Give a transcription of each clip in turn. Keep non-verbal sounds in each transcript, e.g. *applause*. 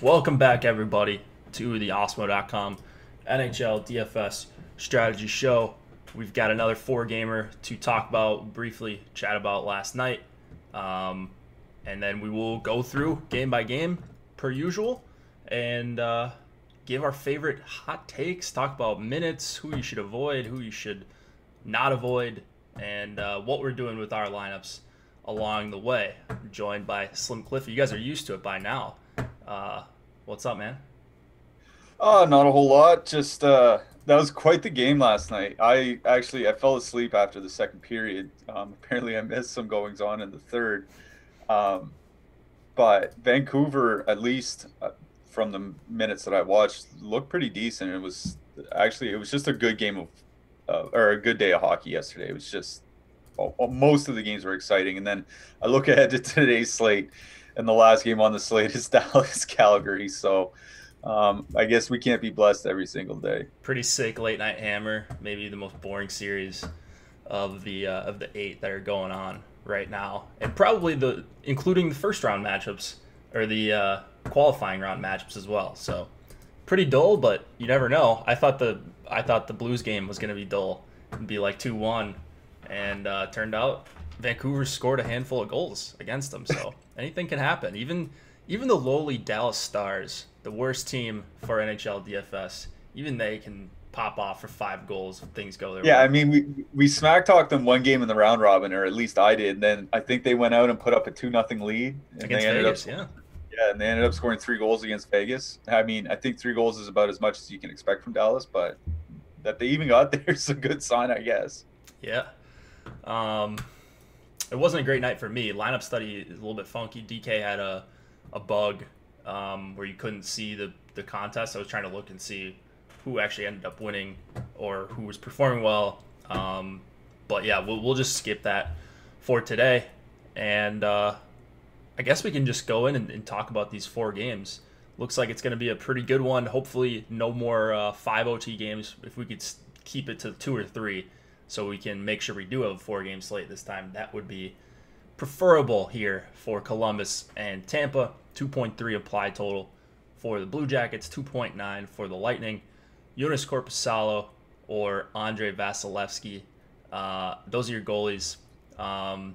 Welcome back, everybody, to the Awesemo.com NHL DFS Strategy Show. We've got another four gamer to talk about, briefly chat about last night. Um, and then we will go through game by game, per usual, and uh, give our favorite hot takes, talk about minutes, who you should avoid, who you should not avoid, and uh, what we're doing with our lineups along the way. Joined by Slim Cliff. You guys are used to it by now. Uh, what's up, man? Oh, not a whole lot. Just uh, that was quite the game last night. I actually I fell asleep after the second period. Um, apparently, I missed some goings on in the third. Um, but Vancouver, at least uh, from the minutes that I watched, looked pretty decent. It was actually it was just a good game of uh, or a good day of hockey yesterday. It was just well, most of the games were exciting, and then I look *laughs* ahead to today's slate and the last game on the slate is *laughs* Dallas Calgary. So um, I guess we can't be blessed every single day. Pretty sick late night hammer. Maybe the most boring series of the uh, of the eight that are going on right now, and probably the including the first round matchups or the uh, qualifying round matchups as well. So pretty dull, but you never know. I thought the I thought the Blues game was going to be dull and be like two one, and uh, turned out Vancouver scored a handful of goals against them. So *laughs* anything can happen. Even even the lowly Dallas Stars, the worst team for NHL DFS, even they can pop off for five goals if things go their yeah, way. Yeah, I mean, we we smack talked them one game in the round robin, or at least I did. And then I think they went out and put up a two nothing lead and against they ended Vegas, up, yeah. Yeah, and they ended up scoring three goals against Vegas. I mean, I think three goals is about as much as you can expect from Dallas, but that they even got *laughs* there is a good sign, I guess. Yeah. Um, it wasn't a great night for me. Lineup study is a little bit funky. DK had a, a bug um, where you couldn't see the, the contest. I was trying to look and see who actually ended up winning or who was performing well. Um, but yeah, we'll, we'll just skip that for today. And uh, I guess we can just go in and, and talk about these four games. Looks like it's going to be a pretty good one. Hopefully, no more uh, five OT games. If we could keep it to two or three, so we can make sure we do have a four game slate this time. That would be preferable here for Columbus and Tampa. 2.3 apply total for the Blue Jackets, 2.9 for the Lightning. Joonas Korpisalo or Andrei Vasilevskiy. Uh, those are your goalies. Um,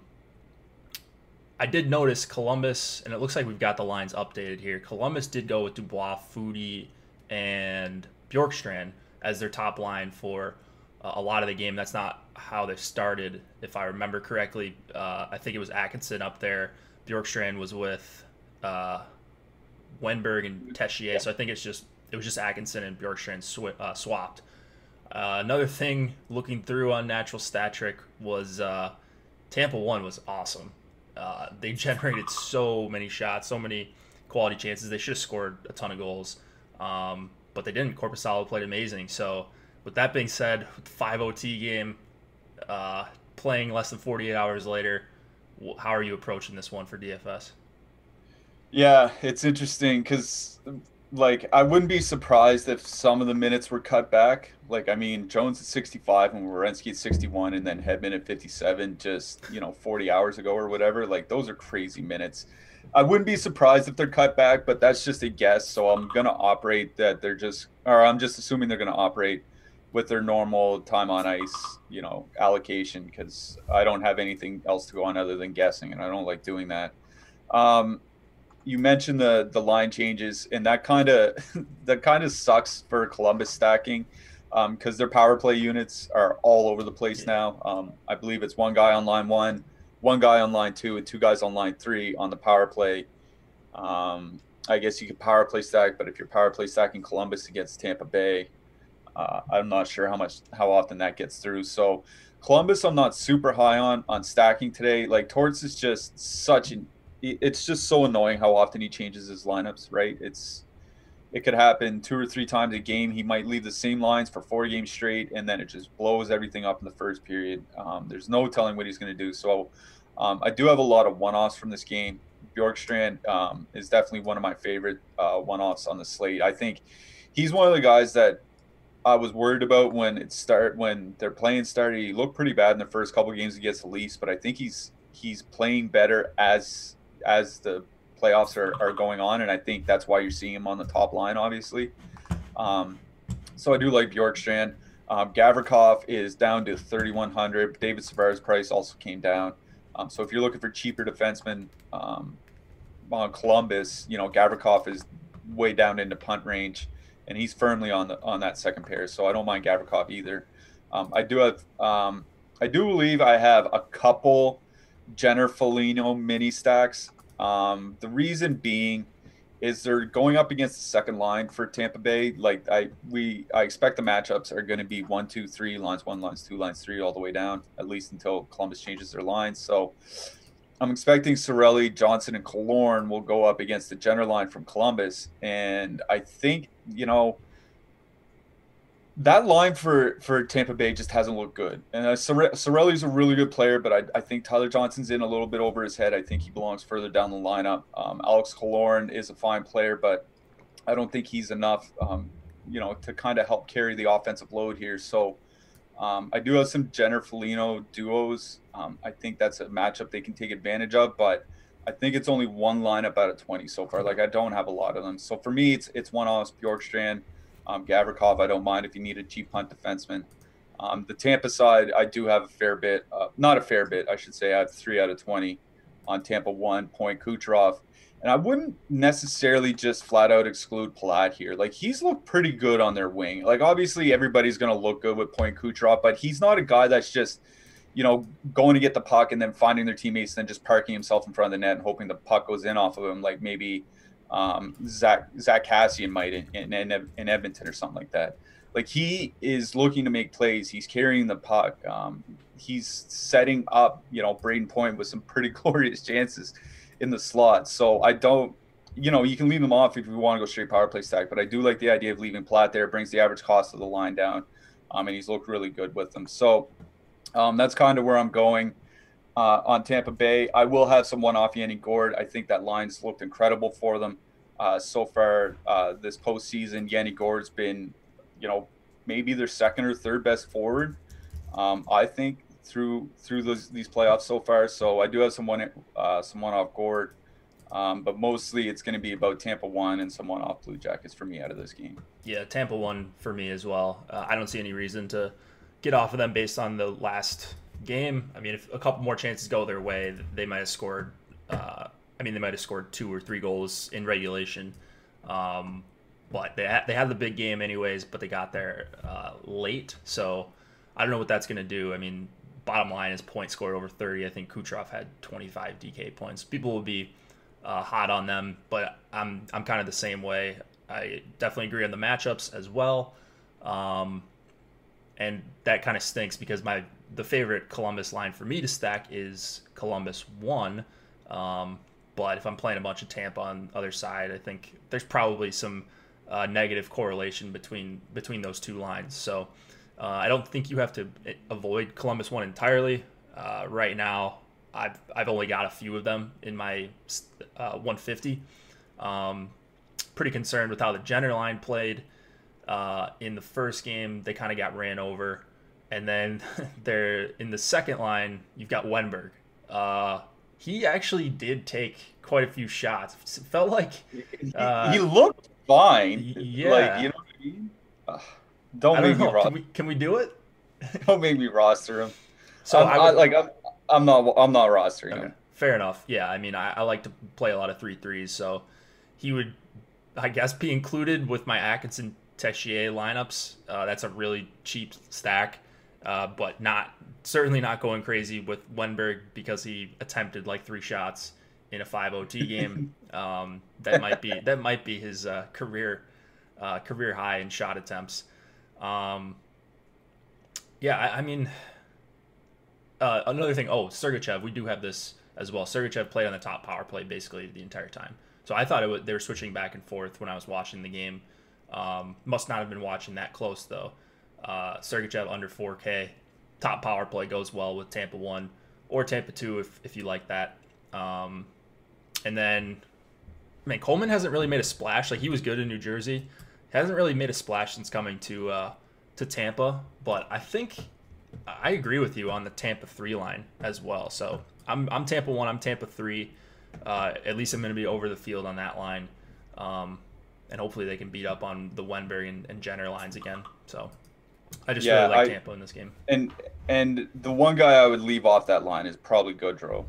I did notice Columbus, and it looks like we've got the lines updated here. Columbus did go with Dubois, Foudy, and Bjorkstrand as their top line for a lot of the game. That's not how they started, if I remember correctly. Uh, I think it was Atkinson up there. Bjorkstrand was with uh, Wennberg and Texier, so I think it's just it was just Atkinson and Bjorkstrand sw- uh, swapped. Uh, another thing looking through on natural stat trick was uh, Tampa one was awesome. Uh, they *laughs* generated so many shots, so many quality chances. They should have scored a ton of goals, um, but they didn't. Korpisalo played amazing. So, with that being said, five OT game, uh, playing less than 48 hours later, how are you approaching this one for DFS? Yeah, it's interesting because, like, I wouldn't be surprised if some of the minutes were cut back. Like, I mean, Jones at 65 and Werenski at 61, and then Hedman at 57, just you know, 40 hours ago or whatever. Like, those are crazy minutes. I wouldn't be surprised if they're cut back, but that's just a guess. So I'm gonna operate that they're just, or I'm just assuming they're gonna operate with their normal time on ice, you know, allocation because I don't have anything else to go on other than guessing, and I don't like doing that. Um, you mentioned the the line changes, and that kind of *laughs* that kind of sucks for Columbus stacking because um, their power play units are all over the place now. Um, I believe it's one guy on line one, one guy on line two, and two guys on line three on the power play. Um, I guess you could power play stack, but if you're power play stacking Columbus against Tampa Bay, uh, I'm not sure how much how often that gets through. So Columbus, I'm not super high on on stacking today. Like Torts is just such an it's just so annoying how often he changes his lineups. Right? It's it could happen two or three times a game. He might leave the same lines for four games straight, and then it just blows everything up in the first period. Um, there's no telling what he's going to do. So um, I do have a lot of one-offs from this game. Bjorkstrand um, is definitely one of my favorite uh, one-offs on the slate. I think he's one of the guys that I was worried about when it start when their playing started. He looked pretty bad in the first couple games against the Leafs, but I think he's he's playing better as as the playoffs are, are going on, and I think that's why you're seeing him on the top line, obviously. Um, so I do like Bjorkstrand. Um, Gavrikov is down to 3,100. David Savard's price also came down. Um, so if you're looking for cheaper defensemen um, on Columbus, you know Gavrikov is way down into punt range, and he's firmly on the on that second pair. So I don't mind Gavrikov either. Um, I do have um, I do believe I have a couple Jenner Foligno mini stacks um, the reason being is they're going up against the second line for Tampa Bay. Like I we I expect the matchups are going to be one, two, three lines, one, lines, two, lines, three, all the way down at least until Columbus changes their lines. So I'm expecting Cirelli, Johnson, and Killorn will go up against the Jenner line from Columbus, and I think you know that line for for Tampa Bay just hasn't looked good. And uh, Cirelli's a really good player, but I, I think Tyler Johnson's in a little bit over his head. I think he belongs further down the lineup. Um, Alex Killorn is a fine player, but I don't think he's enough, um, you know, to kind of help carry the offensive load here. So um, I do have some Jenner Foligno duos. Um, I think that's a matchup they can take advantage of, but I think it's only one lineup out of 20 so far. Like I don't have a lot of them. So for me, it's it's one off Bjorkstrand. Um, Gavrikov, I don't mind if you need a cheap punt defenseman. Um, the Tampa side, I do have a fair bit, uh, not a fair bit, I should say. I have three out of 20 on Tampa one, point Kucherov. And I wouldn't necessarily just flat out exclude Palat here. Like he's looked pretty good on their wing. Like obviously everybody's going to look good with point Kucherov, but he's not a guy that's just, you know, going to get the puck and then finding their teammates and then just parking himself in front of the net and hoping the puck goes in off of him. Like maybe um, Zach Zack Kassian might in, in, in, Edmonton or something like that. Like he is looking to make plays. He's carrying the puck. Um, he's setting up, you know, Brayden Point with some pretty *laughs* glorious chances in the slot. So I don't, you know, you can leave them off if you want to go straight power play stack. But I do like the idea of leaving Palat there. It brings the average cost of the line down, um, and he's looked really good with them. So um, that's kind of where I'm going uh, on Tampa Bay. I will have some one off Yanni Gourde. I think that line's looked incredible for them uh, so far uh, this postseason. Yanni Gourde's been, you know, maybe their second or third best forward. Um, I think through through those, these playoffs so far. So I do have some one uh, some one off Gourde. Um, but mostly it's going to be about Tampa one and some one off Blue Jackets for me out of this game. Yeah, Tampa one for me as well. Uh, I don't see any reason to get off of them based on the last game. I mean, if a couple more chances go their way, they might have scored. Uh, I mean, they might have scored two or three goals in regulation, um, but they had, they had the big game anyways. But they got there uh, late, so I don't know what that's going to do. I mean, bottom line is points scored over 30. I think Kucherov had 25 DK points. People will be uh, hot on them, but I'm I'm kind of the same way. I definitely agree on the matchups as well. Um, and that kind of stinks because my the favorite Columbus line for me to stack is Columbus one. Um, but if I'm playing a bunch of Tampa on the other side, I think there's probably some uh, negative correlation between between those two lines. So uh, I don't think you have to avoid Columbus one entirely. Uh, right now, I've I've only got a few of them in my uh, 150. Um, pretty concerned with how the Jenner line played uh, in the first game. They kind of got ran over, and then *laughs* they're in the second line. You've got Wennberg. Uh, he actually did take quite a few shots. It felt like uh, he, looked fine. Yeah, like you know what I mean. Uh, don't make know. me roster. Can we, can we do it? *laughs* don't make me roster him. So I'm, I would, I, like I'm, I'm not I'm not rostering okay. him. Fair enough. Yeah, I mean, I, I like to play a lot of three threes, so he would, I guess, be included with my Atkinson Texier lineups. Uh, that's a really cheap stack, uh, but not certainly not going crazy with Wennberg because he attempted like three shots in a five OT *laughs* game. um, that might be that might be his uh, career uh, career high in shot attempts. Um, yeah, I, I mean, uh, another thing. Oh, Sergachev, we do have this as well. Sergachev played on the top power play basically the entire time. So I thought it would, they were switching back and forth when I was watching the game. Um, must not have been watching that close though. Uh, Sergachev under 4K, top power play goes well with Tampa one or Tampa two if if you like that. Um, and then, man, Coleman hasn't really made a splash. Like he was good in New Jersey, hasn't really made a splash since coming to uh, to Tampa. But I think I agree with you on the Tampa three line as well. So I'm I'm Tampa one. I'm Tampa three. Uh, at least I'm going to be over the field on that line, um, and hopefully they can beat up on the Wennberg and, and Jenner lines again. So I just yeah, really like I, Tampa in this game. And and the one guy I would leave off that line is probably Goodrow.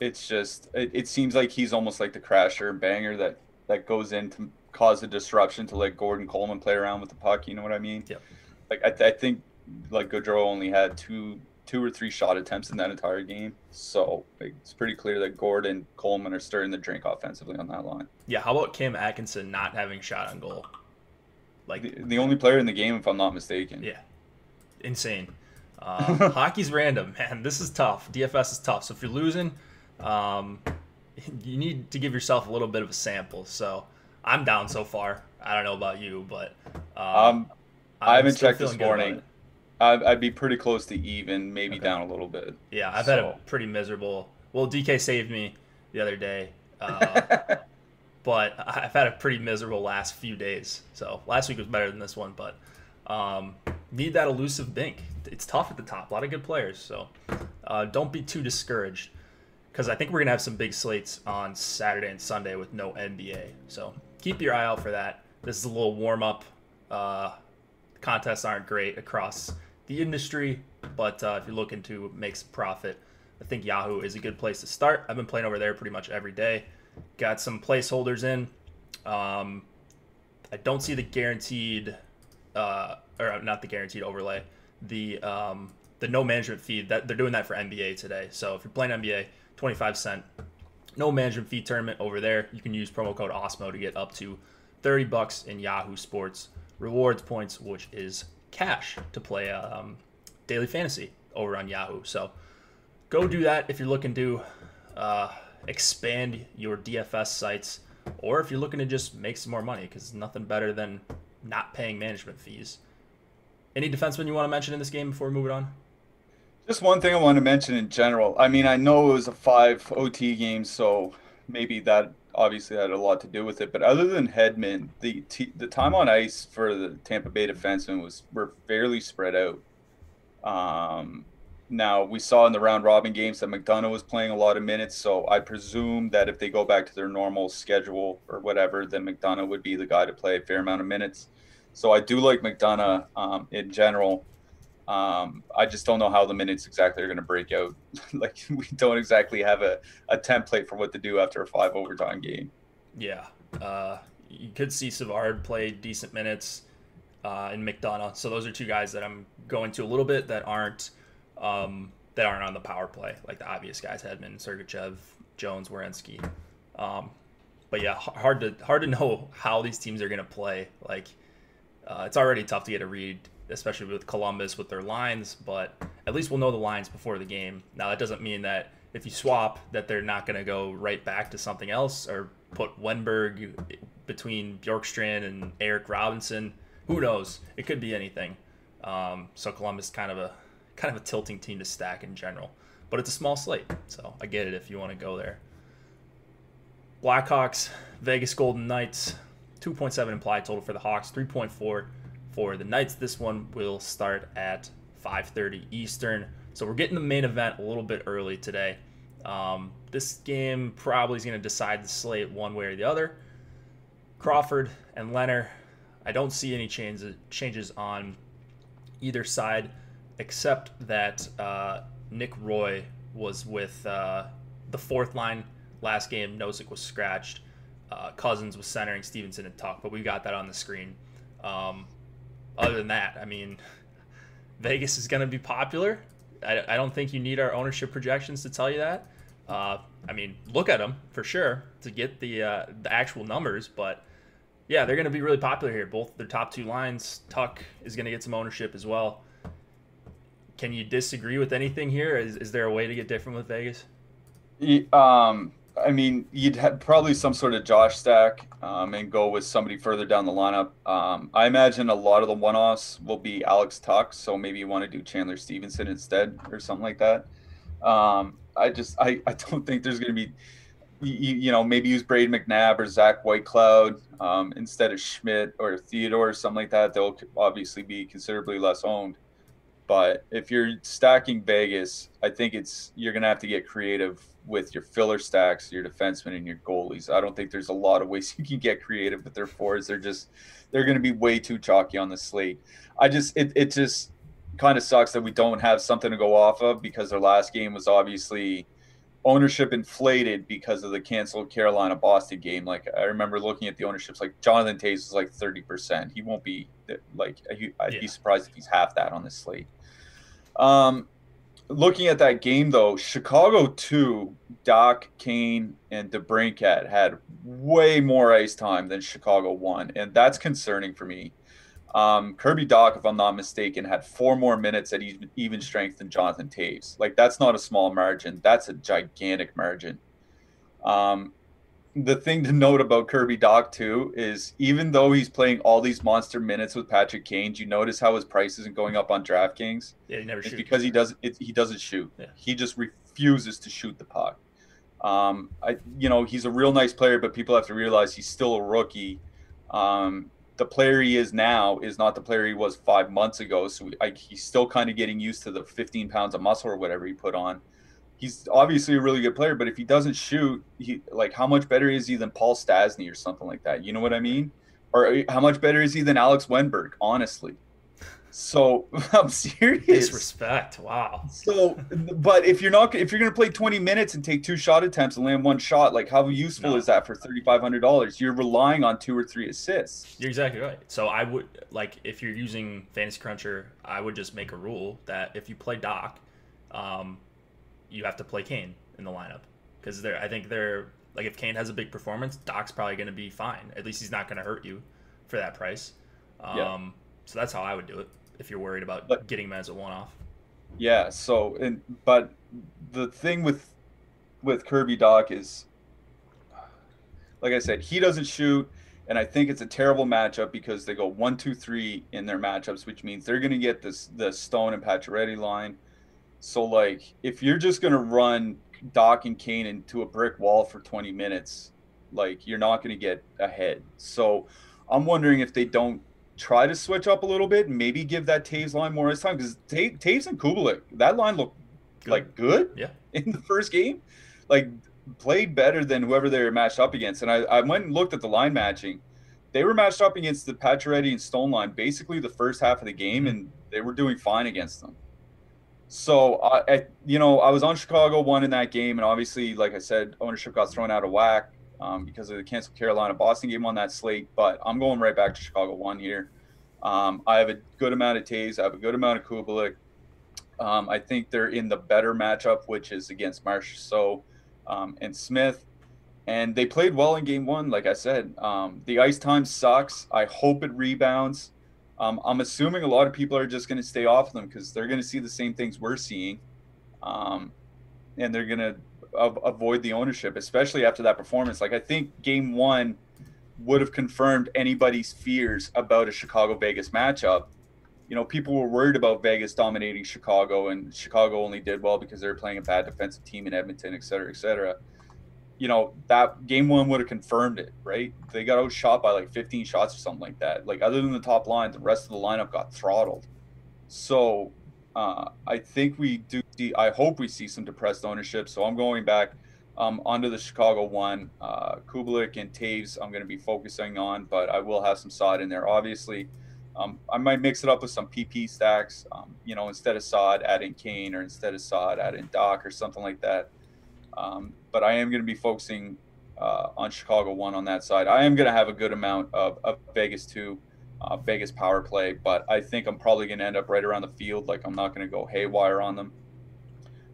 It's just it, it seems like he's almost like the crasher and banger that that goes in to cause a disruption to let Gourde and Coleman play around with the puck. You know what I mean? Yep. Like I, th- I think like Goodrow only had two two or three shot attempts in that entire game. So it's pretty clear that Gourde and Coleman are stirring the drink offensively on that line. Yeah, how about Cam Atkinson not having shot on goal? Like the, the only player in the game, if I'm not mistaken. Yeah, insane. Uh, *laughs* hockey's random, man. This is tough. DFS is tough. So if you're losing, um, *laughs* you need to give yourself a little bit of a sample. So I'm down so far. I don't know about you, but um, I haven't checked this morning. I'd, I'd, be pretty close to even, maybe okay. down a little bit. Yeah, I've so. had a pretty miserable. Well, DK saved me the other day, uh, *laughs* but I've had a pretty miserable last few days. So last week was better than this one, but um, need that elusive bink. It's tough at the top. A lot of good players, so uh, don't be too discouraged because I think we're gonna have some big slates on Saturday and Sunday with no NBA. So keep your eye out for that. This is a little warm up. Uh, contests aren't great across the industry, but uh, if you're looking to make some profit, I think Yahoo is a good place to start. I've been playing over there pretty much every day. Got some placeholders in. Um, I don't see the guaranteed, uh, or not the guaranteed overlay, the um, the no management fee that they're doing that for NBA today. So if you're playing NBA, 25 cent. No management fee tournament over there. You can use promo code Awesemo to get up to 30 bucks in Yahoo Sports rewards points, which is cash to play um, daily fantasy over on Yahoo. So go do that if you're looking to uh, expand your DFS sites or if you're looking to just make some more money because nothing better than not paying management fees. Any defensemen you want to mention in this game before we move it on? Just one thing I want to mention in general. I mean, I know it was a five OT game, so maybe that obviously had a lot to do with it. But other than Hedman, the t- the time on ice for the Tampa Bay defensemen was were fairly spread out. Um, now we saw in the round robin games that McDonagh was playing a lot of minutes, so I presume that if they go back to their normal schedule or whatever, then McDonagh would be the guy to play a fair amount of minutes. So I do like McDonagh um, in general. Um, I just don't know how the minutes exactly are going to break out. *laughs* like *laughs* we don't exactly have a, a template for what to do after a five overtime game. Yeah, uh, you could see Savard play decent minutes uh, and McDonagh. So those are two guys that I'm going to a little bit that aren't um, that aren't on the power play, like the obvious guys: Hedman, Sergachev, Jones, Werenski. Um, but yeah, hard to hard to *laughs* know how these teams are going to play. Like uh, it's already tough to get a read especially with Columbus with their lines, but at least we'll know the lines before the game. Now that doesn't mean that if you swap that they're not going to go right back to something else or put Wennberg between Bjorkstrand and Eric Robinson. Who knows? It could be anything. Um, so Columbus kind of a kind of a tilting team to stack in general, but it's a small slate, so I get it if you want to go there. Blackhawks, Vegas Golden Knights, 2.7 implied total for the Hawks, 3.4 for the Knights. This one will start at 5:30 Eastern. So we're getting the main event a little bit early today. Um, this game probably is going to decide the slate one way or the other. Crawford and Lehner. I don't see any changes changes on either side, except that uh, Nick Roy was with uh, the fourth line last game, Nosek was scratched. Uh, Cousins was centering Stephenson and Tuch, but we've got that on the screen. Um, other than that, I mean, Vegas is going to be popular. I, I, don't think you need our ownership projections to tell you that. Uh, I mean, look at them for sure to get the uh, the actual numbers, but yeah, they're going to be really popular here. Both their top two lines, Tuch is going to get some ownership as well. Can you disagree with anything here? Is, is there a way to get different with Vegas? Um, I mean, you'd have probably some sort of Josh stack um, and go with somebody further down the lineup. Um, I imagine a lot of the one offs will be Alex Tuch, so maybe you want to do Chandler Stephenson instead or something like that. Um, I just I, I don't think there's going to be you, you, know maybe use Brayden McNabb or Zach Whitecloud um, instead of Schmidt or Theodore or something like that. They'll obviously be considerably less owned. But if you're stacking Vegas, I think it's you're going to have to get creative with your filler stacks, your defensemen, and your goalies. I don't think there's a lot of ways *laughs* you can get creative with their fours. They're just they're going to be way too chalky on the slate. I just it it just kind of sucks that we don't have something to go off of because their last game was obviously ownership inflated because of the canceled Carolina Boston game. Like I remember looking at the ownerships, like Jonathan Toews is like thirty percent. He won't be like I'd yeah. be surprised if he's half that on this slate. Um, looking at that game though, Chicago two, Dach Kane, and DeBrincat had way more ice time than Chicago one, and that's concerning for me. Um, Kirby Dach, if I'm not mistaken, had four more minutes at even, even strength than Jonathan Toews. Like that's not a small margin; that's a gigantic margin. Um, the thing to note about Kirby Dach too is even though he's playing all these monster minutes with Patrick Kane, do you notice how his price isn't going up on DraftKings? Yeah, he never it's shoots. because he doesn't. It, he doesn't shoot. Yeah. He just refuses to shoot the puck. Um, I, you know, he's a real nice player, but people have to realize he's still a rookie. Um, the player he is now is not the player he was five months ago. So I, he's still kind of getting used to the 15 pounds of muscle or whatever he put on he's obviously a really good player, but if he doesn't shoot, he like how much better is he than Paul Stastny or something like that? You know what I mean? Or uh, how much better is he than Alex Wennberg? Honestly. So *laughs* I'm serious. Disrespect. Wow. So, but if you're not, if you're going to play 20 minutes and take two shot attempts and land one shot, like how useful no. is that for $3,500? You're relying on two or three assists. You're exactly right. So I would like if you're using Fantasy Cruncher, I would just make a rule that if you play Dach, um, you have to play Kane in the lineup because they're I think they're like if Kane has a big performance, Dach's probably going to be fine. At least he's not going to hurt you for that price. Um, yeah. So that's how I would do it if you're worried about but, getting him as a one-off. Yeah. So and but the thing with with Kirby Dach is, like I said, he doesn't shoot. And I think it's a terrible matchup because they go one, two, three in their matchups, which means they're going to get this the Stone and Pacioretty line. So like if you're just gonna run Dach and Kane into a brick wall for 20 minutes, like you're not gonna get ahead. So I'm wondering if they don't try to switch up a little bit and maybe give that Toews line more ice time because Toews and Kubalik, that line looked good. like good yeah. *laughs* in the first game. Like played better than whoever they were matched up against. And I, I went and looked at the line matching. They were matched up against the Pacioretty and Stone line basically the first half of the game, mm-hmm. and they were doing fine against them. So, uh, I, you know, I was on Chicago one in that game, and obviously, like I said, ownership got thrown out of whack um, because of the canceled Carolina Boston game on that slate. But I'm going right back to Chicago one here. Um, I have a good amount of Toews. I have a good amount of Kubalik. Um, I think they're in the better matchup, which is against Marchessault um, and Smith. And they played well in game one, like I said. Um, the ice time sucks. I hope it rebounds. Um, I'm assuming a lot of people are just going to stay off them because they're going to see the same things we're seeing, um, and they're going to av- avoid the ownership, especially after that performance. Like I think Game One would have confirmed anybody's fears about a Chicago Vegas matchup. You know, people were worried about Vegas dominating Chicago, and Chicago only did well because they were playing a bad defensive team in Edmonton, et cetera, et cetera you know, that game one would have confirmed it, right? They got outshot by like 15 shots or something like that. Like, other than the top line, the rest of the lineup got throttled. So, uh, I think we do see, I hope we see some depressed ownership. So, I'm going back um, onto the Chicago one. Uh, and Toews. I'm going to be focusing on, but I will have some Saad in there, obviously. Um, I might mix it up with some PP stacks. Um, you know, instead of Saad, add in Kane, or instead of Saad, add in Dach, or something like that. Um, but I am going to be focusing uh, on Chicago one on that side. I am going to have a good amount of, of Vegas two, uh, Vegas power play, but I think I'm probably going to end up right around the field. Like I'm not going to go haywire on them.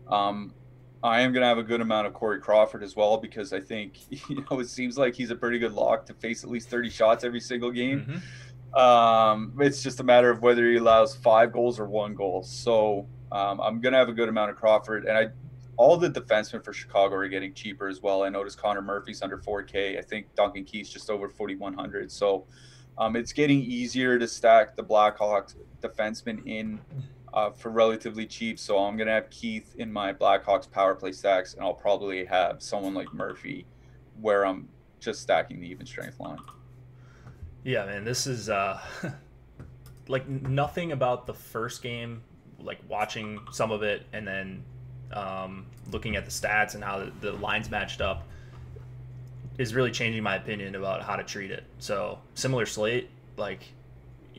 Um, I am going to have a good amount of Corey Crawford as well because I think *laughs* you know it seems like he's a pretty good lock to face at least 30 shots every single game. Mm-hmm. Um, it's just a matter of whether he allows five goals or one goal. So um, I'm going to have a good amount of Crawford, and I all the defensemen for Chicago are getting cheaper as well. I noticed Connor Murphy's under 4K. I think Duncan Keith's just over 4,100. So um, it's getting easier to stack the Blackhawks defensemen in uh, for relatively cheap. So I'm gonna have Keith in my Blackhawks power play stacks, and I'll probably have someone like Murphy where I'm just stacking the even strength line. Yeah, man, this is uh, *laughs* like nothing about the first game. Like watching some of it and then um, looking at the stats and how the, lines matched up is really changing my opinion about how to treat it. So similar slate, like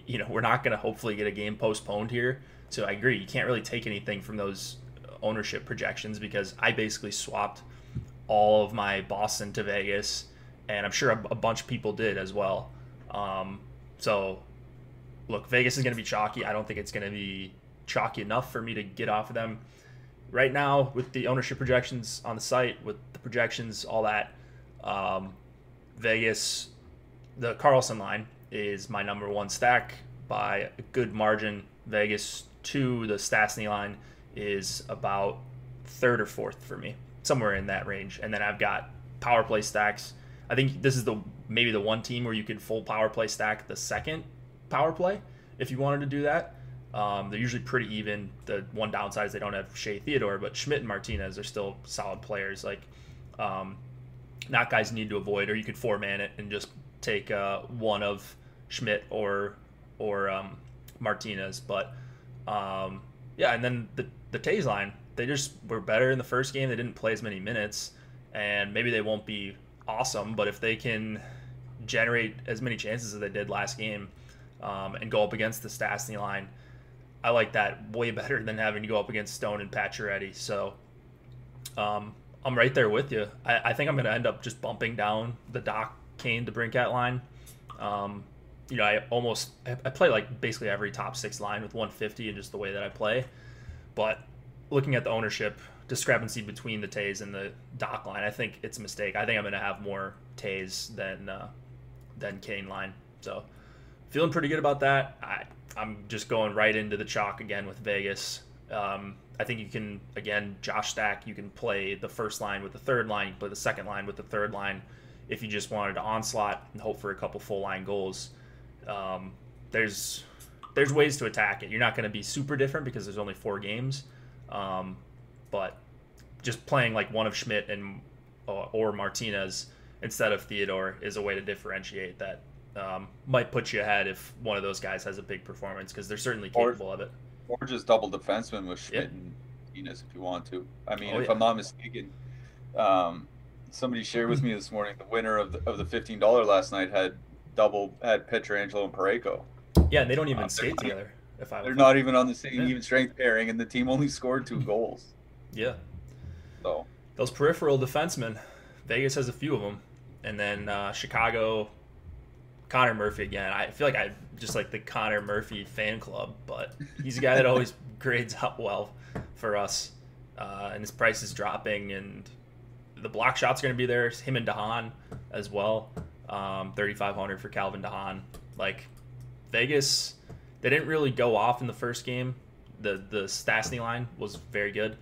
you know, we're not going to hopefully get a game postponed here so I agree. You can't really take anything from those ownership projections because I basically swapped all of my Boston to Vegas, and I'm sure a, a bunch of people did as well. Um, so, look, Vegas is going to be chalky. I don't think it's going to be chalky enough for me to get off of them. Right now, with the ownership projections on the site, with the projections, all that, um, Vegas, the Karlsson line is my number one stack by a good margin. Vegas to the Stastny line is about third or fourth for me, somewhere in that range. And then I've got power play stacks. I think this is the maybe the one team where you could full power play stack the second power play if you wanted to do that. Um, they're usually pretty even. The one downside is they don't have Shea Theodore, but Schmidt and Martinez are still solid players. Like, um, not guys you need to avoid, or you could four man it and just take uh, one of Schmidt or or um, Martinez. But um, yeah, and then the the Toews line, they just were better in the first game. They didn't play as many minutes, and maybe they won't be awesome, but if they can generate as many chances as they did last game um, and go up against the Stastny line, I like that way better than having to go up against Stone and Pacioretty. So um, I'm right there with you. I, I think I'm going to end up just bumping down the Dach Kane DeBrincat line. Um, you know, I almost I play like basically every top six line with 150 and just the way that I play. But looking at the ownership discrepancy between the Toews and the Dach line, I think it's a mistake. I think I'm going to have more Toews than uh, than Kane line. So feeling pretty good about that. I I'm just going right into the chalk again with Vegas. Um, I think you can again Josh Stack. You can play the first line with the third line. You play the second line with the third line. If you just wanted to onslaught and hope for a couple full line goals um, there's there's ways to attack it. You're not going to be super different because there's only four games, um, but just playing like one of Schmidt and uh, or Martinez instead of Theodore is a way to differentiate that. Um, might put you ahead if one of those guys has a big performance because they're certainly capable or, of it. Or just double defenseman with Schmidt and Martinez if you want to. I mean, oh, if yeah. I'm not mistaken, um, somebody shared with me this morning the winner of the of the fifteen dollar last night had double had Pietrangelo and Parayko. Yeah, and they don't even uh, skate together. If I they're not even on the same yeah. even strength pairing, and the team only scored two goals. Yeah. So those peripheral defensemen, Vegas has a few of them, and then uh, Chicago, Connor Murphy again. I feel like I just like the Connor Murphy fan club, but he's a guy that always *laughs* grades up well for us, uh, and his price is dropping, and the block shots are going to be there. Him and de Haan as well um, 3,500 for Calvin de Haan. Like Vegas, they didn't really go off in the first game. The the Stastny line was very good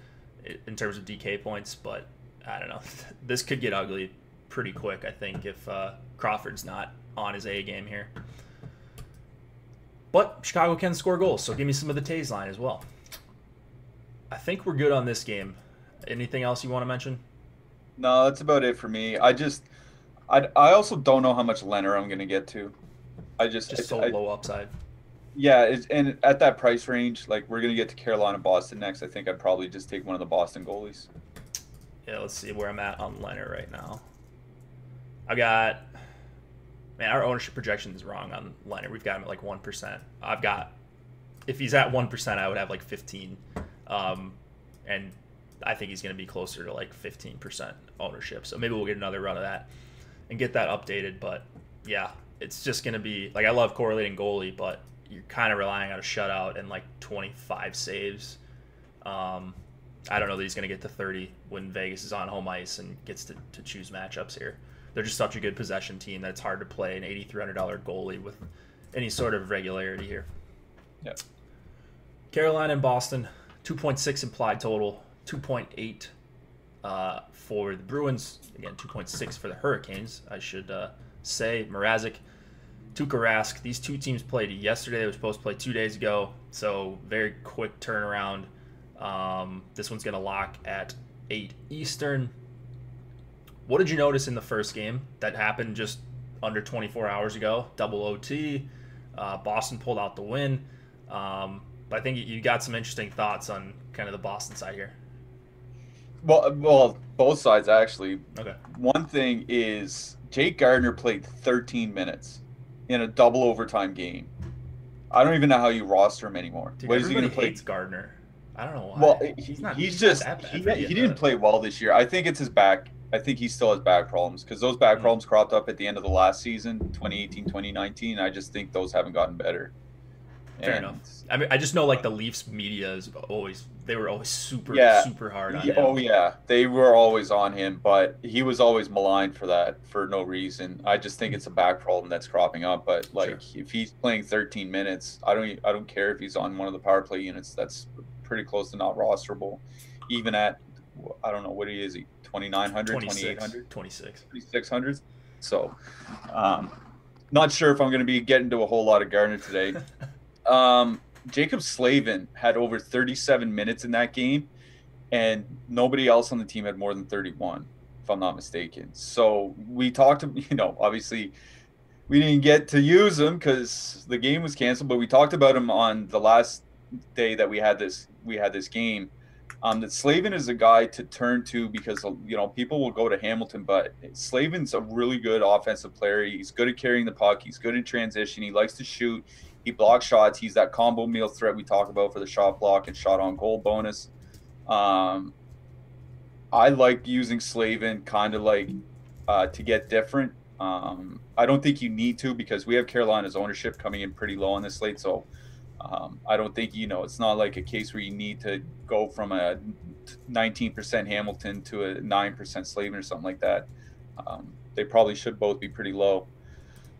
in terms of DK points, but I don't know. *laughs* This could get ugly pretty quick. I think if uh, Crawford's not on his A game here. But Chicago can score goals, so give me some of the Toews line as well. I think we're good on this game. Anything else you want to mention? No, that's about it for me. I just I, I also don't know how much Lehner I'm going to get to. I just just so I, low upside. Yeah, and at that price range, like we're going to get to Carolina, Boston next. I think I'd probably just take one of the Boston goalies. Yeah, let's see where I'm at on Lehner right now. I got man, our ownership projection is wrong on Lehner. We've got him at like one percent. I've got if he's at one percent, I would have like fifteen. Um, and I think he's going to be closer to like 15% ownership. So maybe we'll get another run of that and get that updated. But yeah, it's just going to be like I love correlating goalie, but you're kind of relying on a shutout and like 25 saves. Um, I don't know that he's going to get to 30 when Vegas is on home ice and gets to, to choose matchups here. They're just such a good possession team that it's hard to play an $8,300 goalie with any sort of regularity here. Yeah. Carolina and Boston, 2.6 implied total, 2.8 uh, for the Bruins. Again, 2.6 for the Hurricanes. I should uh, say Mrazek, Tuukka Rask. These two teams played yesterday. They were supposed to play two days ago, so very quick turnaround. Um, this one's going to lock at 8 Eastern. What did you notice in the first game that happened just under 24 hours ago? Double OT. Uh, Boston pulled out the win. Um, but I think you got some interesting thoughts on kind of the Boston side here. Well, well, both sides actually. Okay. One thing is Jake Gardiner played 13 minutes in a double overtime game. I don't even know how you roster him anymore. Dude, what is he going to play? hates Gardiner. I don't know why. Well, he's he's, not. he's, not just that bad he, he didn't play well this year. I think it's his back. I think he still has back problems because those back Mhm. problems cropped up at the end of the last season, 2018, 2019. I just think those haven't gotten better. Fair And- enough. I mean, I just know like the Leafs media is always they were always super Yeah. super hard on him. oh yeah, they were always on him, but he was always maligned for that for no reason. I just think it's a back problem that's cropping up. But like, if he's playing 13 minutes, I don't I don't care if he's on one of the power play units. That's pretty close to not rosterable, even at I don't know what he is. He 2900, 26, 2800, 26. 2600. So, um, not sure if I'm going to be getting to a whole lot of Gardiner today. *laughs* Um, Jaccob Slavin had over 37 minutes in that game, and nobody else on the team had more than 31, if I'm not mistaken. So we talked, *laughs* you know, obviously we didn't get to use him because the game was canceled, but we talked about him on the last day that we had this we had this game. Um, that Slavin is a guy to turn to because you know people will go to Hamilton, but Slavin's a really good offensive player. He's good at carrying the puck. He's good in transition. He likes to shoot. He blocks shots. He's that combo meal threat we talk about for the shot block and shot on goal bonus. Um, I like using Slavin kind of like uh, to get different. Um, I don't think you need to because we have Carolina's ownership coming in pretty low on this slate. So um, I don't think, you know, it's not like a case where you need to go from a 19% Hamilton to a 9% Slavin or something like that. Um, they probably should both be pretty low.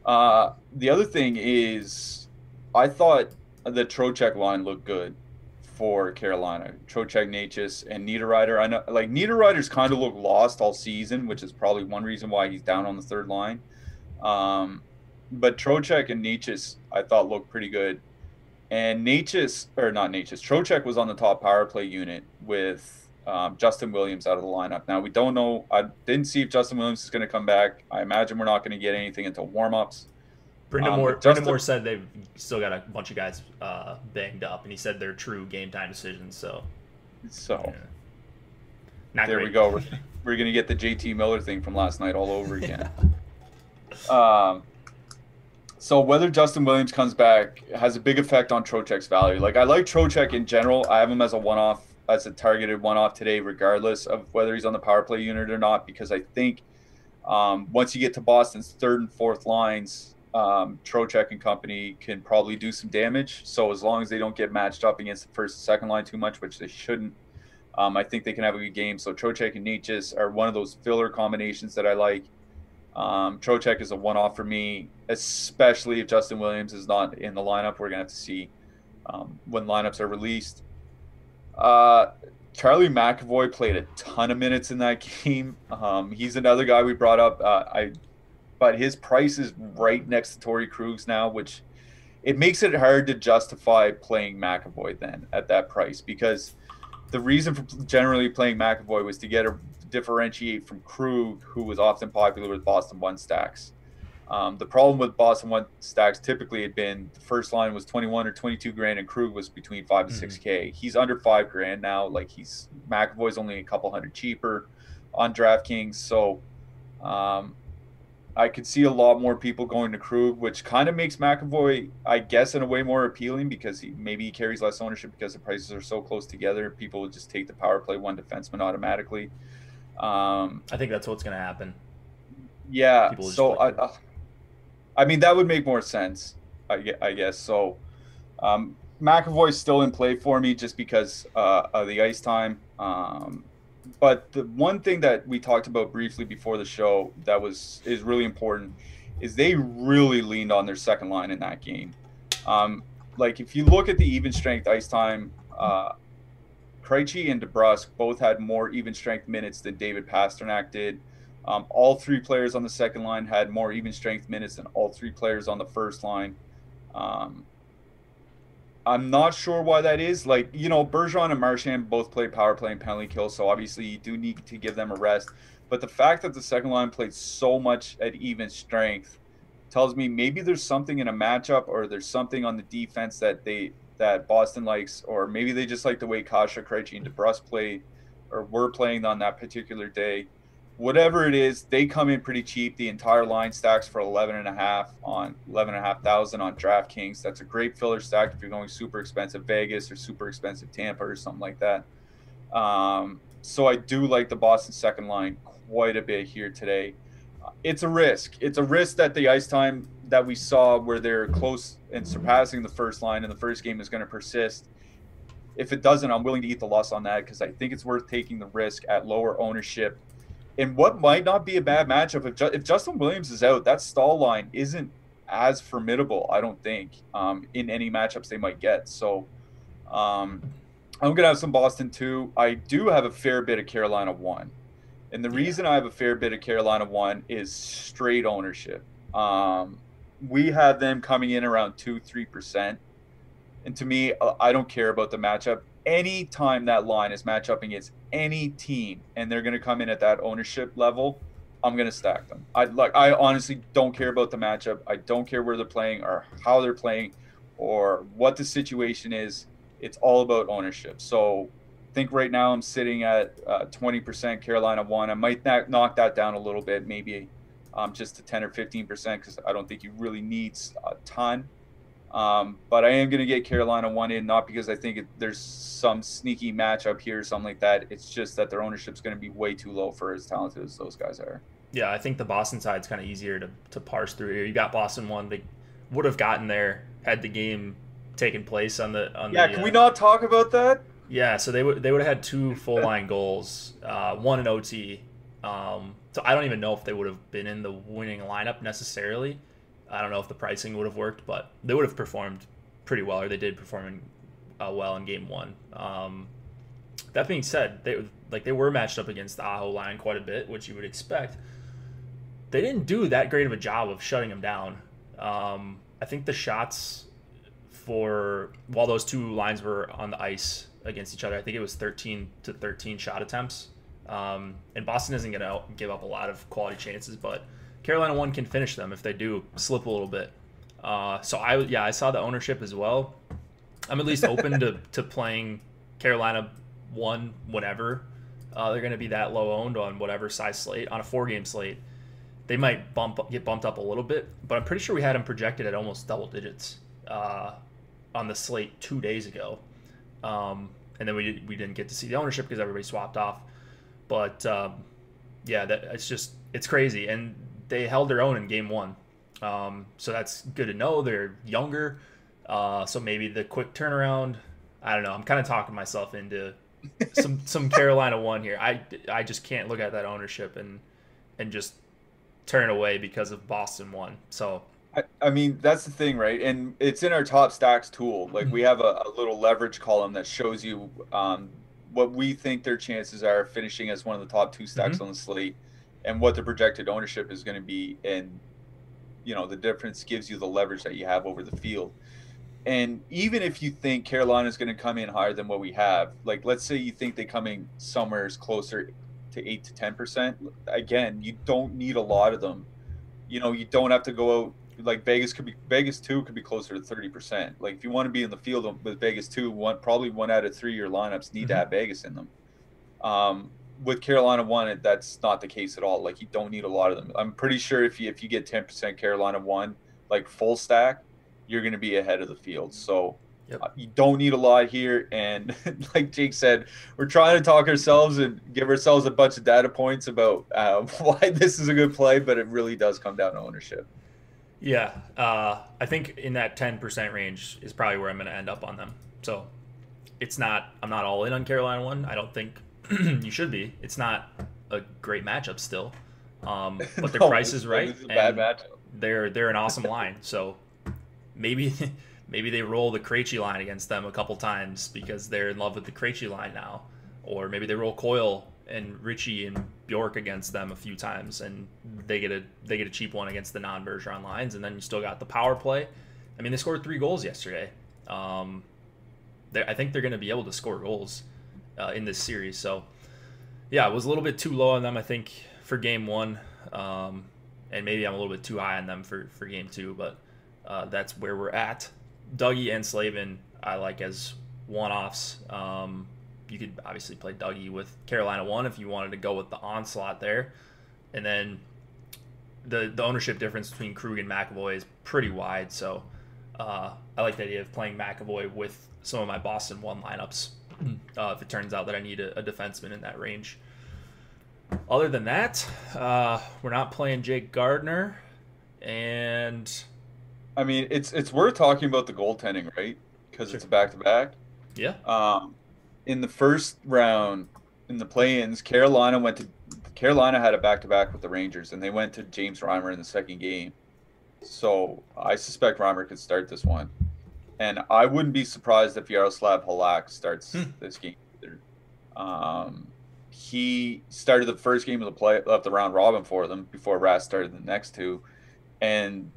Uh, the other thing is, I thought the Trocheck line looked good for Carolina. Trocheck, Necas, and Niederreiter. I know, like Niederreiter's kind of looked lost all season, which is probably one reason why he's down on the third line. Um, but Trocheck and Necas, I thought looked pretty good. And Necas, or not Necas, Trocheck was on the top power play unit with um, Justin Williams out of the lineup. Now we don't know. I didn't see if Justin Williams is going to come back. I imagine we're not going to get anything until warmups. Brendan Um, Moore. but Brind'Amour said they've still got a bunch of guys uh, banged up, and he said they're true game time decisions. So, So yeah. not there great. we go. We're, we're going to get the JT Miller thing from last night all over again. *laughs* Um, so whether Justin Williams comes back has a big effect on Trocheck's value. Like I like Trocheck in general. I have him as a one-off, as a targeted one-off today, regardless of whether he's on the power play unit or not, because I think um, once you get to Boston's third and fourth lines, um, Trocheck and company can probably do some damage. So as long as they don't get matched up against the first and second line too much, which they shouldn't, um, I think they can have a good game. So Trocheck and Necas are one of those filler combinations that I like. Um, Trocheck is a one-off for me, especially if Justin Williams is not in the lineup. We're gonna have to see um, when lineups are released. Uh, Charlie McAvoy played a ton of minutes in that *laughs* game. Um, he's another guy we brought up. Uh, I, but his price is right next to Torrey Krug's now, which it makes it hard to justify playing McAvoy then at that price because the reason for generally playing McAvoy was to get a differentiate from Krug, who was often popular with Boston one stacks. Um, the problem with Boston one stacks typically had been the first line was 21 or 22 grand, and Krug was between 5 and Mhm. 6K. He's under five grand now. Like he's McAvoy's only a couple hundred cheaper on DraftKings. So um, I could see a lot more people going to Krug, which kind of makes McAvoy, I guess, in a way more appealing because he maybe he carries less ownership because the prices are so close together. People would just take the power play one defenseman automatically. Um, I think that's what's going to happen. Yeah. So I, uh, I mean, that would make more sense. I, I guess so. Um, McAvoy's still in play for me just because uh, of the ice time. Um, but the one thing that we talked about briefly before the show that was is really important is they really leaned on their second line in that game. Um, like if you look at the even strength ice time, uh, Krejci and DeBrusk both had more even strength minutes than David Pastrnak did. Um, all three players on the second line had more even strength minutes than all three players on the first line. Um, I'm not sure why that is. Like, you know, Bergeron and Marchand both play power play and penalty kill, so obviously you do need to give them a rest. But the fact that the second line played so much at even strength tells me maybe there's something in a matchup or there's something on the defense that they that Boston likes, or maybe they just like the way Kase, Krejci, and DeBrusk played or were playing on that particular day whatever it is, they come in pretty cheap. The entire line stacks for 11 and a half on 11 and a half thousand on DraftKings. That's a great filler stack if you're going super expensive Vegas or super expensive Tampa or something like that. Um, so I do like the Boston second line quite a bit here today. It's a risk. It's a risk that the ice time that we saw where they're close and surpassing the first line in the first game is going to persist. If it doesn't, I'm willing to eat the loss on that because I think it's worth taking the risk at lower ownership And what might not be a bad matchup. If, Ju- if Justin Williams is out, that Staal line isn't as formidable, I don't think, um, in any matchups they might get. So um, I'm going to have some Boston too. I do have a fair bit of Carolina one. And the reason I have a fair bit of Carolina one is straight ownership. Um, we have them coming in around two, three percent. And to me, uh, I don't care about the matchup any time that line is match up against any team and they're going to come in at that ownership level, I'm going to stack them. I like I honestly don't care about the matchup. I don't care where they're playing or how they're playing or what the situation is. It's all about ownership. So I think right now I'm sitting at uh, 20% Carolina one. I might knock that down a little bit, maybe um, just to 10 or 15% because I don't think he really needs a ton. Um, but I am going to get Carolina one in, not because I think it, there's some sneaky matchup here or something like that. It's just that their ownership is going to be way too low for as talented as those guys are. Yeah, I think the Boston side's kind of easier to, to parse through here. You got Boston one; they would have gotten there had the game taken place on the on the yeah. The, can uh, we not talk about that? Yeah, so they would they would have had two full line goals, uh, one in OT. Um, so I don't even know if they would have been in the winning lineup necessarily. I don't know if the pricing would have worked, but they would have performed pretty well, or they did perform uh, well in game one. Um, that being said, they like they were matched up against the Aho line quite a bit, which you would expect. They didn't do that great of a job of shutting them down. Um, I think the shots for while those two lines were on the ice against each other, I think it was 13 to 13 shot attempts. Um, and Boston isn't going to give up a lot of quality chances, but Carolina one can finish them if they do slip a little bit. Uh, so I yeah I saw the ownership as well. I'm at least open to, *laughs* to playing Carolina one whenever uh, they're going to be that low owned on whatever size slate on a four game slate. They might bump get bumped up a little bit, but I'm pretty sure we had them projected at almost double digits uh, on the slate two days ago, um, and then we we didn't get to see the ownership because everybody swapped off. But um, yeah, that it's just it's crazy, and they held their own in game one. Um, so that's good to know. They're younger, uh, so maybe the quick turnaround. I don't know. I'm kind of talking myself into *laughs* some some Carolina one here. I, I just can't look at that ownership and and just turn away because of Boston one. So I, I mean that's the thing, right? And it's in our top stacks tool. Like we have a, a little leverage column that shows you um, what we think their chances are finishing as one of the top two stacks mm-hmm. on the slate and what the projected ownership is going to be. And you know the difference gives you the leverage that you have over the field. And even if you think carolina is going to come in higher than what we have like let's say you think they come in somewhere closer to 8 to 10 percent again you don't need a lot of them. You know you don't have to go out like vegas could be vegas 2 could be closer to 30 percent like if you want to be in the field with vegas 2 one probably one out of three your lineups need mm-hmm. to have vegas in them um, with Carolina one, that's not the case at all. Like you don't need a lot of them. I'm pretty sure if you if you get 10% Carolina one, like full stack, you're going to be ahead of the field. So yep. uh, you don't need a lot here. And *laughs* like Jake said, we're trying to talk ourselves and give ourselves a bunch of data points about uh, *laughs* why this is a good play, but it really does come down to ownership. Yeah, uh, I think in that 10% range is probably where I'm going to end up on them. So it's not. I'm not all in on Carolina one. I don't think *clears throat* you should be. It's not a great matchup still, um, *laughs* but the no, price is right. bad matchup. They're they're an *laughs* awesome line. So maybe *laughs* maybe they roll the Krejci line against them a couple times because they're in love with the Krejci line now, or maybe they roll Coyle and Ritchie and Bjork against them a few times, and they get a they get a cheap one against the non-Bergeron lines, and then you still got the power play. I mean, they scored three goals yesterday. Um, I think they're going to be able to score goals uh, in this series. So, yeah, I was a little bit too low on them, I think, for game one. Um, and maybe I'm a little bit too high on them for, for game two, but uh, that's where we're at. Dougie and Slavin, I like as one offs. Um, you could obviously play Dougie with Carolina 1 if you wanted to go with the onslaught there. And then the, the ownership difference between Krug and McAvoy is pretty wide. So uh, I like the idea of playing McAvoy with some of my Boston one lineups uh, if it turns out that I need a, a, defenseman in that range. Other than that, uh, we're not playing Jake Gardiner, and I mean it's it's worth talking about the goaltending, right? Because sure. it's a back to back. Yeah. Um, in the first round, in the play-ins, Carolina went to Carolina had a back to back with the Rangers, and they went to James Reimer in the second game. So I suspect Reimer could start this one and I wouldn't be surprised if Yaroslav Halak starts hmm. this game either. Um, he started the first game of the play of the round robin for them before Rask started the next two, and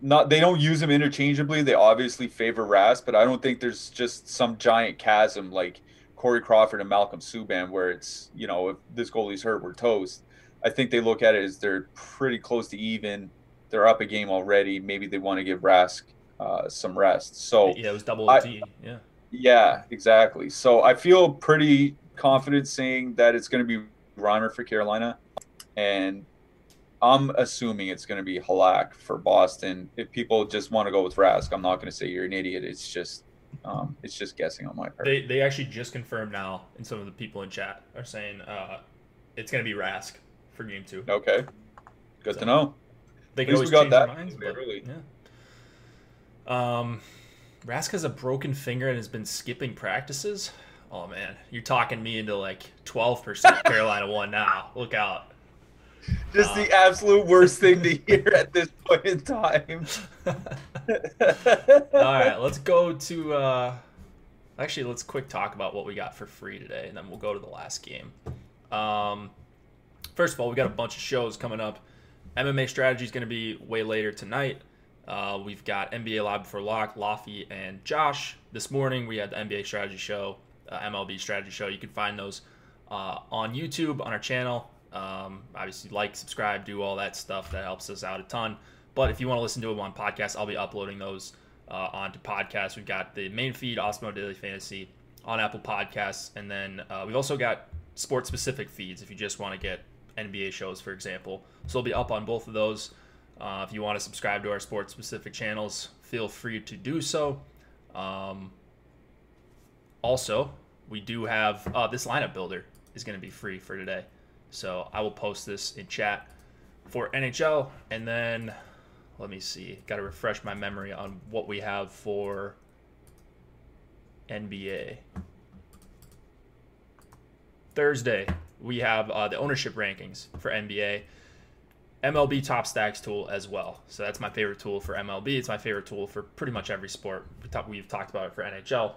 not they don't use them interchangeably. They obviously favor Rask, but I don't think there's just some giant chasm like Corey Crawford and Malcolm Subban where it's you know if this goalie's hurt, we're toast. I think they look at it as they're pretty close to even. They're up a game already. Maybe they want to give Rask uh, some rest. So yeah, it was double OT. yeah. Yeah, exactly. So I feel pretty confident saying that it's going to be Reimer for Carolina, and I'm assuming it's going to be Halak for Boston. If people just want to go with Rask, I'm not going to say you're an idiot. It's just um, it's just guessing on my part. They, they actually just confirmed now, and some of the people in chat are saying uh, it's going to be Rask for game two. Okay, good so, to know. They can always change their minds, but, yeah. Um, Rask has a broken finger and has been skipping practices. Oh man, you're talking me into like 12% *laughs* Carolina one now. Look out. Just the uh, absolute worst thing to *laughs* hear at this point in time. *laughs* All right, let's go to. Uh, actually, let's quick talk about what we got for free today, and then we'll go to the last game. Um, first of all, we got a bunch of shows coming up. MMA strategy is going to be way later tonight. Uh, we've got NBA Live Before Lock, Laffy, and Josh. This morning we had the NBA Strategy Show, uh, MLB Strategy Show. You can find those uh, on YouTube on our channel. Um, obviously, like, subscribe, do all that stuff. That helps us out a ton. But if you want to listen to them on podcast, I'll be uploading those uh, onto podcasts. We've got the main feed, Awesemo Daily Fantasy, on Apple Podcasts, and then uh, we've also got sports-specific feeds if you just want to get NBA shows, for example. So they'll be up on both of those. Uh, if you want to subscribe to our sports specific channels, feel free to do so. Um, also, we do have uh, this lineup builder is going to be free for today. So I will post this in chat for NHL. And then let me see. Got to refresh my memory on what we have for NBA. Thursday, we have uh, the ownership rankings for NBA. MLB Top Stacks tool as well. So that's my favorite tool for MLB. It's my favorite tool for pretty much every sport. We've talked about it for NHL,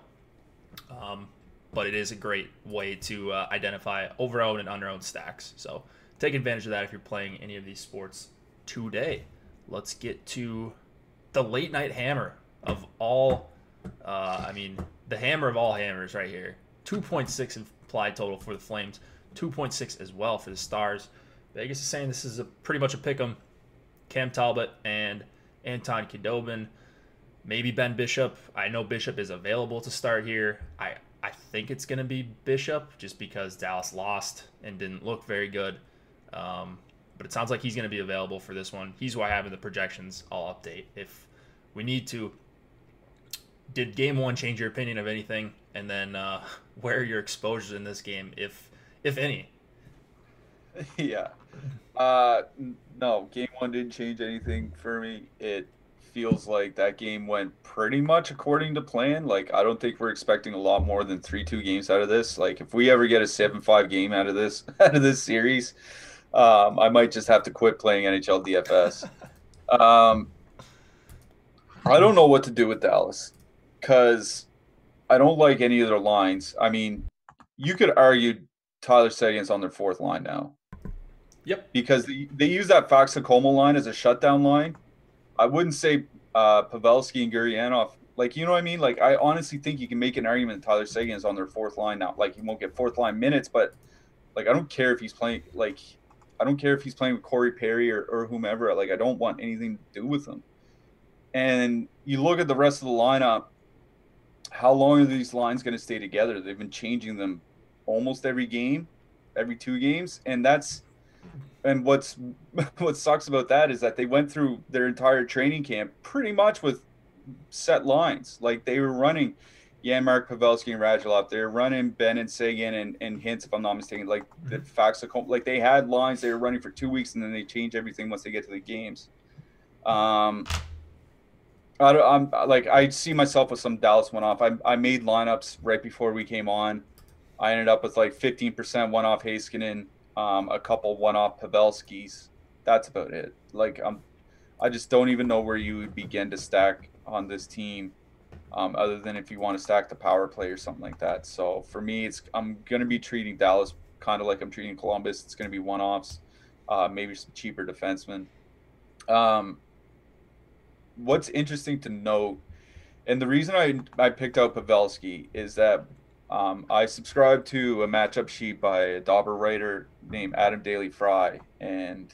um, but it is a great way to uh, identify overowned and underowned stacks. So take advantage of that if you're playing any of these sports today. Let's get to the late night hammer of all. Uh, I mean, the hammer of all hammers right here. 2.6 implied total for the Flames. 2.6 as well for the Stars. Vegas is saying this is a pretty much a pick 'em. Cam Talbot and Anton Khudobin. Maybe Ben Bishop. I know Bishop is available to start here. I think it's going to be Bishop just because Dallas lost and didn't look very good. Um, but it sounds like he's going to be available for this one. He's who I have in the projections. I'll update if we need to. Did game one change your opinion of anything? And then uh, *laughs* where are your exposures in this game, if if any? *laughs* Yeah. Uh, no, game one didn't change anything for me. It feels like that game went pretty much according to plan. Like I don't think we're expecting a lot more than three two games out of this. Like if we ever get a seven five game out of this *laughs* out of this series, um, I might just have to quit playing NHL DFS. *laughs* um, I don't know what to do with Dallas because I don't like any of their lines. I mean, you could argue Tyler Seguin's on their fourth line now. Yep. Because they, they use that Faksa line as a shutdown line I wouldn't say uh, Pavelski and Gurianov. Like, you know what I mean? Like, I honestly think you can make an argument Tyler Seguin is on their fourth line now. Like, he won't get fourth line minutes, but like, I don't care if he's playing. Like, I don't care if he's playing with Corey Perry or, or whomever. Like, I don't want anything to do with him. And you look at the rest of the lineup. How long are these lines going to stay together? They've been changing them almost every game, every two games, and that's and what's *laughs* what sucks about that is that they went through their entire training camp pretty much with set lines. Like they were running Janmark, Pavelski, and Radulov. They were running Benn and Seguin and, and Hintz, if I'm not mistaken. Like the mm-hmm. facts of like they had lines they were running for two weeks and then they change everything once they get to the games. Um, I am like I see myself with some Dallas one off. I, I made lineups right before we came on. I ended up with like 15% one off Heiskanen um, a couple one-off Pavelskis. That's about it. Like I'm, I just don't even know where you would begin to stack on this team, um, other than if you want to stack the power play or something like that. So for me, it's I'm gonna be treating Dallas kind of like I'm treating Columbus. It's gonna be one-offs, uh, maybe some cheaper defensemen. Um, what's interesting to note, and the reason I I picked out Pavelski is that um, I subscribe to a matchup sheet by a Dobber writer named Adam Daly Fry, and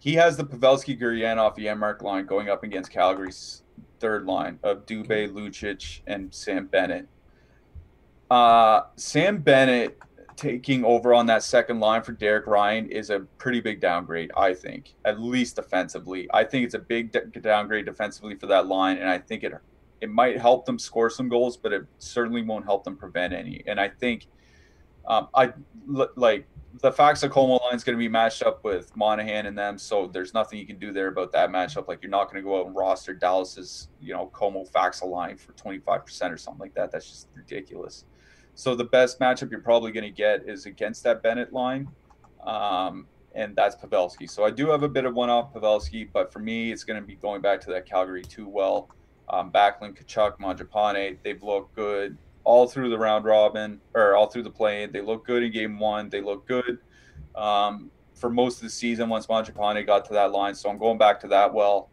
he has the Pavelski Gurianov Janmark line going up against Calgary's third line of Dubé, Lucic, and Sam Bennett. Uh, Sam Bennett taking over on that second line for Derek Ryan is a pretty big downgrade, I think, at least defensively. I think it's a big downgrade defensively for that line, and I think it it might help them score some goals, but it certainly won't help them prevent any. And I think um, I like the Faksa Comeau line is going to be matched up with Monahan and them, so there's nothing you can do there about that matchup. Like you're not going to go out and roster Dallas's you know Comeau Faksa line for 25 percent or something like that. That's just ridiculous. So the best matchup you're probably going to get is against that Bennett line. Um, and that's Pavelski. So I do have a bit of one off Pavelski, but for me, it's going to be going back to that Calgary too well um, Backlund, Tkachuk, Mangiapane. They've looked good all through the round robin or all through the play. They look good in game one. They look good um, for most of the season once Mangiapane got to that line. So I'm going back to that well.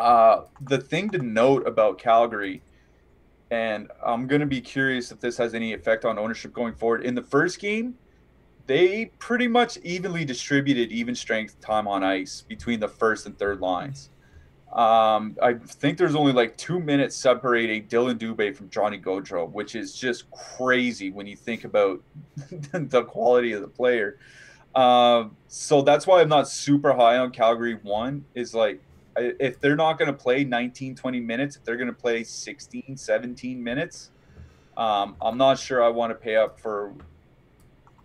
Uh, the thing to note about Calgary, and I'm going to be curious if this has any effect on ownership going forward. In the first game, they pretty much evenly distributed even strength time on ice between the first and third lines. Um, I think there's only like two minutes separating Dillon Dubé from Johnny Gaudreau, which is just crazy when you think about *laughs* the quality of the player. Um, so that's why I'm not super high on Calgary. One is like, if they're not going to play 19, 20 minutes, if they're going to play 16, 17 minutes, um, I'm not sure I want to pay up for.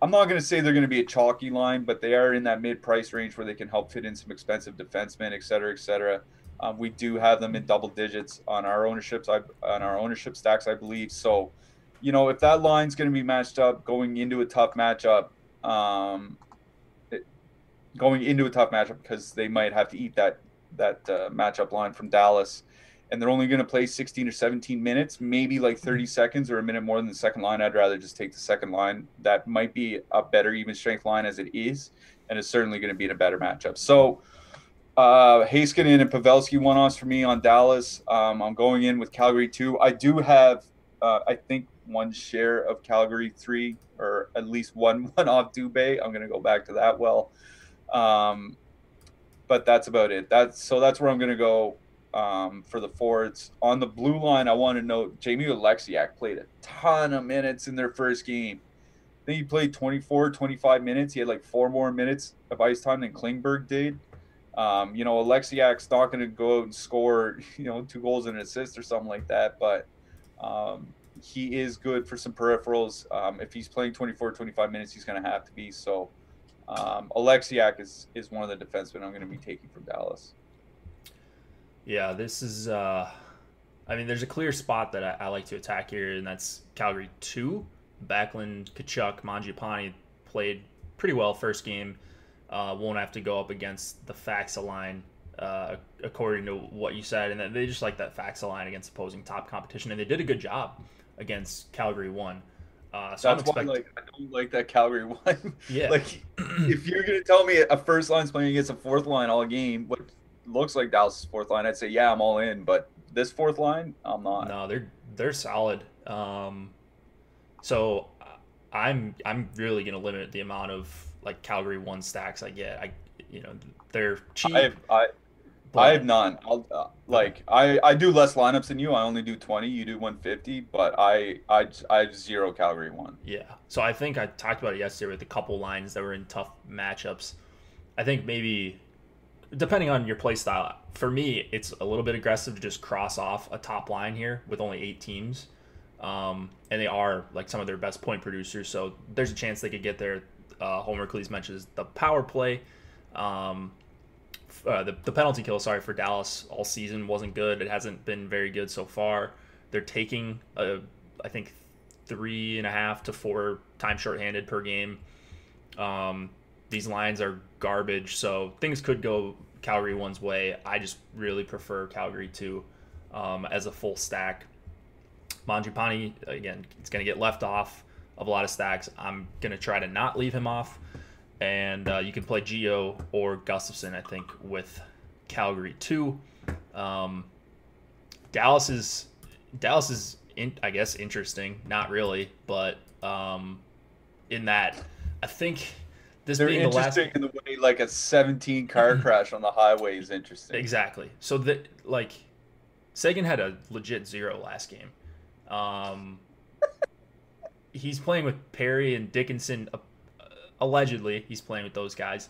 I'm not going to say they're going to be a chalky line, but they are in that mid price range where they can help fit in some expensive defensemen, et cetera, et cetera. Um, we do have them in double digits on our ownerships, on our ownership stacks, I believe. So, you know, if that line's going to be matched up going into a tough matchup, um, it, going into a tough matchup because they might have to eat that that uh, matchup line from Dallas, and they're only going to play 16 or 17 minutes, maybe like 30 seconds or a minute more than the second line. I'd rather just take the second line. That might be a better even strength line as it is, and it's certainly going to be in a better matchup. So uh, Heiskanen and Pavelski one offs for me on Dallas. Um, I'm going in with Calgary two. I do have, uh, I think, one share of Calgary three, or at least one *laughs* one off Dubé. I'm going to go back to that well. Um, but that's about it. That's so that's where I'm going to go um, for the forwards. On the blue line, I want to note Jamie Oleksiak played a ton of minutes in their first game. I think he played 24, 25 minutes. He had like four more minutes of ice time than Klingberg did. Um, you know, Oleksiak's not going to go out and score, *laughs* you know, two goals and an assist or something like that, but um, he is good for some peripherals. Um, if he's playing 24, 25 minutes, he's going to have to be. So um, Oleksiak is, is one of the defensemen I'm going to be taking from Dallas. Yeah, this is. Uh, I mean, there's a clear spot that I, I like to attack here, and that's Calgary 2. Backlund, Tkachuk, Mangiapane played pretty well first game. Uh, won't have to go up against the Faksa line, uh, according to what you said. And they just like that Faksa line against opposing top competition, and they did a good job against Calgary 1. Uh, so That's why like, I don't like that Calgary *laughs* one. Yeah. like, if you're going to tell me a first line's playing against a fourth line all game, what looks like Dallas' fourth line, I'd say, yeah, I'm all in. But this fourth line, I'm not. No, they're they're solid. Um, so I'm I'm really gonna limit the amount of like Calgary one stacks I get. I you know they're cheap. I have, I, I have none. I'll uh, like I I do less lineups than you. I only do 20. You do 150, but I I I have zero Calgary one. Yeah. So I think I talked about it yesterday with a couple lines that were in tough matchups. I think maybe depending on your play style, for me, it's a little bit aggressive to just cross off a top line here with only eight teams. Um, and they are like some of their best point producers, so there's a chance they could get there. Uh, Homer Cleese mentions the power play. Um, uh, the, the penalty kill, sorry, for Dallas all season wasn't good. It hasn't been very good so far. They're taking, uh, I think, three and a half to four times shorthanded per game. Um, these lines are garbage, so things could go Calgary one's way. I just really prefer Calgary two um, as a full stack. Mangiapane, again, it's going to get left off of a lot of stacks. I'm going to try to not leave him off. And uh, you can play Geo or Gustafsson, I think, with Calgary too. Um, Dallas is Dallas is, in, I guess, interesting. Not really, but um, in that, I think this They're being the last in the way like a 17 car crash on the highway is interesting. Exactly. So that like Seguin had a legit zero last game. Um, *laughs* he's playing with Perry and Dickinson. Uh, allegedly, he's playing with those guys.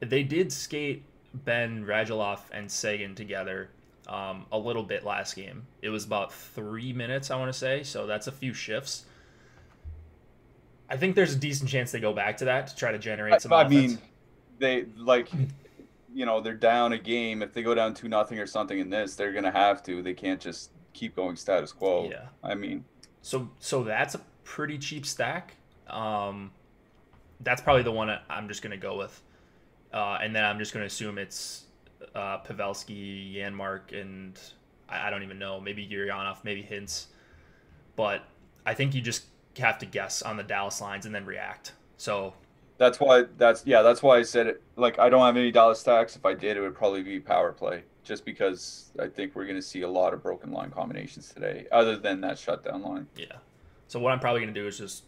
They did skate Benn Radulov and Seguin together um, a little bit last game. It was about three minutes, I want to say. So that's a few shifts. I think there's a decent chance they go back to that to try to generate some. I, I mean, they like, you know, they're down a game. If they go down two nothing or something in this, they're gonna have to. They can't just keep going status quo. Yeah. I mean, So so that's a pretty cheap stack. Um, that's probably the one I'm just gonna go with, uh, and then I'm just gonna assume it's uh, Pavelski, Janmark, and I, I don't even know. Maybe Gurianov, maybe Hintz, but I think you just have to guess on the Dallas lines and then react. So that's why. That's yeah. That's why I said it. Like, I don't have any Dallas stacks. If I did, it would probably be power play. Just because I think we're gonna see a lot of broken line combinations today, other than that shutdown line. Yeah. So what I'm probably gonna do is just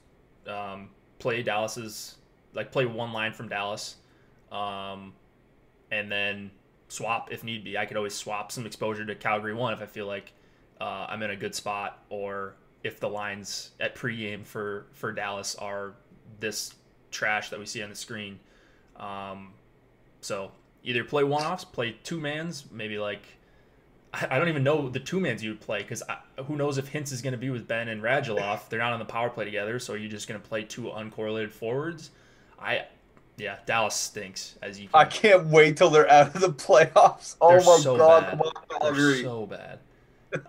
um, play Dallas's like play one line from Dallas, um, and then swap if need be. I could always swap some exposure to Calgary one if I feel like uh, I'm in a good spot, or if the lines at pregame for for Dallas are this trash that we see on the screen. Um, so either play one offs, play two mans, maybe like I don't even know the two mans you would play because who knows if Hintz is going to be with Benn and Radulov. They're not on the power play together, so are you just going to play two uncorrelated forwards? I, yeah, Dallas stinks as you. Can, I can't wait till they're out of the playoffs. Oh They're my so god, bad. They're so bad.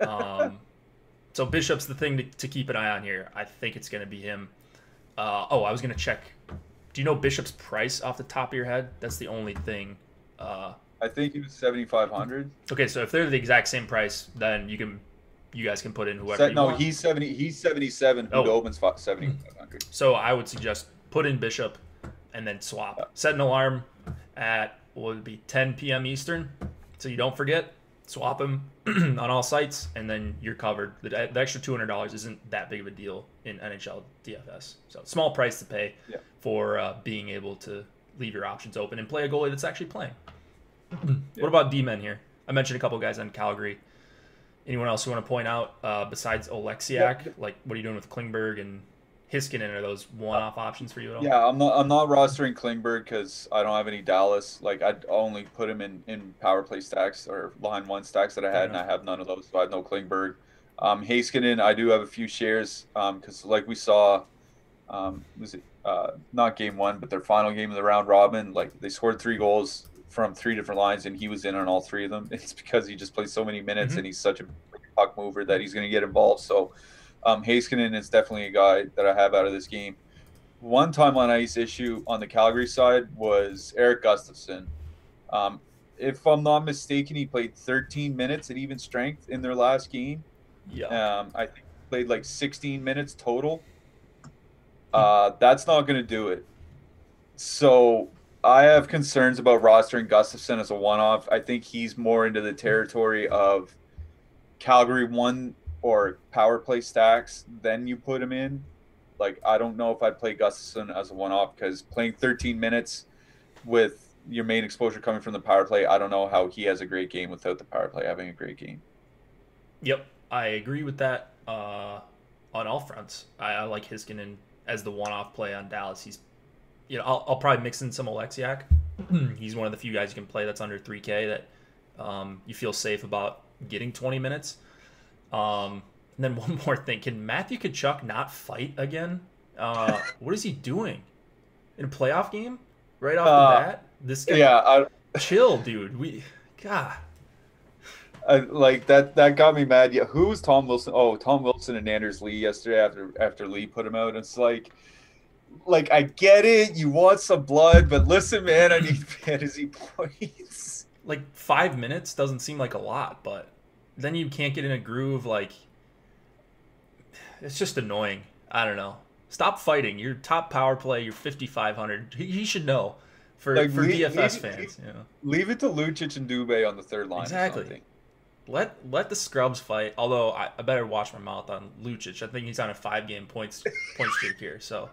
Um, *laughs* so Bishop's the thing to, to keep an eye on here. I think it's going to be him. Uh, oh, I was going to check. Do you know Bishop's price off the top of your head? That's the only thing. Uh, I think it was seventy five hundred. okay, so if they're the exact same price, then you can, you guys can put in whoever. you No, want. he's seventy. He's seventy seven. Who Oh. opens seventy five hundred? So I would suggest put in Bishop and then swap. Set an alarm at what would be 10 p.m. Eastern, so you don't forget. Swap him *clears throat* on all sites, and then you're covered. The, the extra two hundred dollars isn't that big of a deal in NHL DFS. So small price to pay Yeah. for uh, being able to leave your options open and play a goalie that's actually playing. *clears throat* What about D-men here? I mentioned a couple guys on Calgary. Anyone else you want to point out uh, besides Oleksiak? Yeah. Like, what are you doing with Klingberg and Heiskanen? Are those one-off options for you at all? Yeah, I'm not. I'm not rostering Klingberg because I don't have any Dallas. Like, I'd only put him in in power play stacks or line one stacks that I had, and I have none of those, so I have no Klingberg. Um, Heiskanen, I do have a few shares because, um, like we saw, um, was it uh, not game one, but their final game of the round robin? Like they scored three goals from three different lines, and he was in on all three of them. *laughs* It's because he just plays so many minutes, mm-hmm. and he's such a puck mover that he's going to get involved. So, um, Heiskanen is definitely a guy that I have out of this game. One time on ice issue on the Calgary side was Erik Gustafsson. Um, if I'm not mistaken, he played 13 minutes at even strength in their last game. Yeah. Um, I think played like 16 minutes total. Uh, that's not going to do it. So I have concerns about rostering Gustafsson as a one-off. I think he's more into the territory of Calgary one or power play stacks. Then you put him in. Like I don't know if I'd play Gustafsson as a one-off because playing 13 minutes with your main exposure coming from the power play, I don't know how he has a great game without the power play having a great game. Yep, I agree with that uh, on all fronts. I, I like Heiskanen as the one-off play on Dallas. He's you know, I'll, I'll probably mix in some Oleksiak. *clears throat* He's one of the few guys you can play that's under 3K that um, you feel safe about getting 20 minutes. Um, and then *laughs* one more thing: Can Matthew Tkachuk not fight again? Uh, *laughs* what is he doing in a playoff game right off uh, the bat? This guy, yeah, I, *laughs* chill, dude. We, God. I, like that that got me mad. Yeah, who was Tom Wilson? Oh, Tom Wilson and Anders Lee yesterday after after Lee put him out. It's like like I get it, you want some blood, but listen, man, I need *laughs* fantasy points. Like five minutes doesn't seem like a lot, but then you can't get in a groove. Like it's just annoying. I don't know. Stop fighting. Your top power play. You're 5500. He, he should know for like, for leave, DFS leave, fans. Leave, you know. leave it to Lucic and Dubé on the third line. Exactly. Let let the scrubs fight. Although I, I better watch my mouth on Lucic. I think he's on a five game points point streak here. So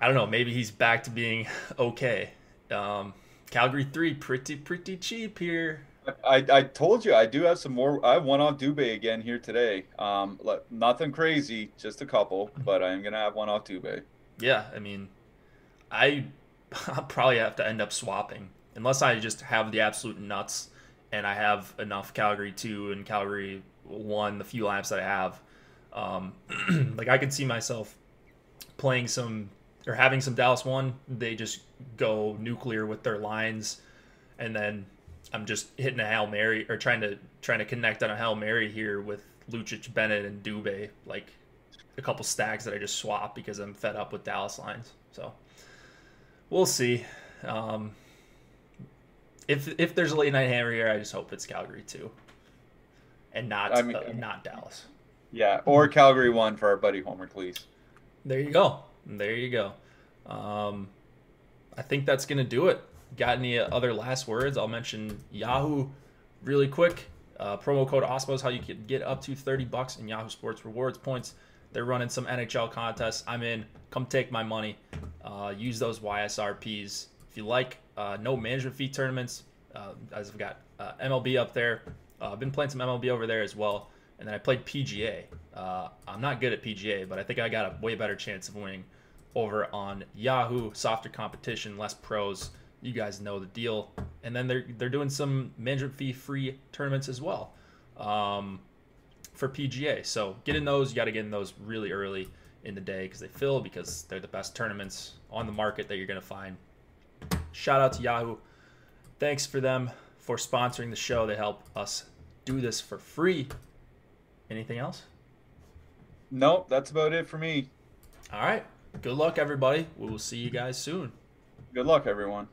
I don't know. Maybe he's back to being *laughs* okay. Um, Calgary three, pretty pretty cheap here. I, I told you I do have some more. I have one on Dubé again here today. Um, nothing crazy, just a couple, but I'm gonna have one off Dubé. Yeah, I mean, I *laughs* I'll probably have to end up swapping unless I just have the absolute nuts and I have enough Calgary two and Calgary one, the few laps that I have. Um, *clears throat* like I could see myself playing some or having some Dallas one, they just go nuclear with their lines, and then I'm just hitting a hail mary or trying to trying to connect on a hail mary here with Lucic, Bennett, and Dubé, like a couple stacks that I just swap because I'm fed up with Dallas lines. So we'll see. Um, if if there's a late night hammer here, I just hope it's Calgary too, and not I mean, uh, not Dallas. Yeah, or Calgary one for our buddy Homer please. There you go. There you go. Um, I think that's going to do it. Got any other last words? I'll mention Yahoo really quick. Uh, promo code OSPO is how you can get up to 30 bucks in Yahoo Sports rewards points. They're running some NHL contests. I'm in. Come take my money. Uh, use those YSRPs. If you like, uh, no management fee tournaments. Uh, as I've got uh, MLB up there. Uh, I've been playing some MLB over there as well. And then I played PGA. I'm not good at PGA, but I think I got a way better chance of winning over on Yahoo. Softer competition, less pros. You guys know the deal. And then they're they're doing some management fee free tournaments as well um, for PGA. So get in those. You got to get in those really early in the day because they fill because they're the best tournaments on the market that you're going to find. Shout out to Yahoo. Thanks for them for sponsoring the show. They help us do this for free. Anything else? Nope, that's about it for me. All right good luck, everybody. We will see you guys soon. Good luck, everyone.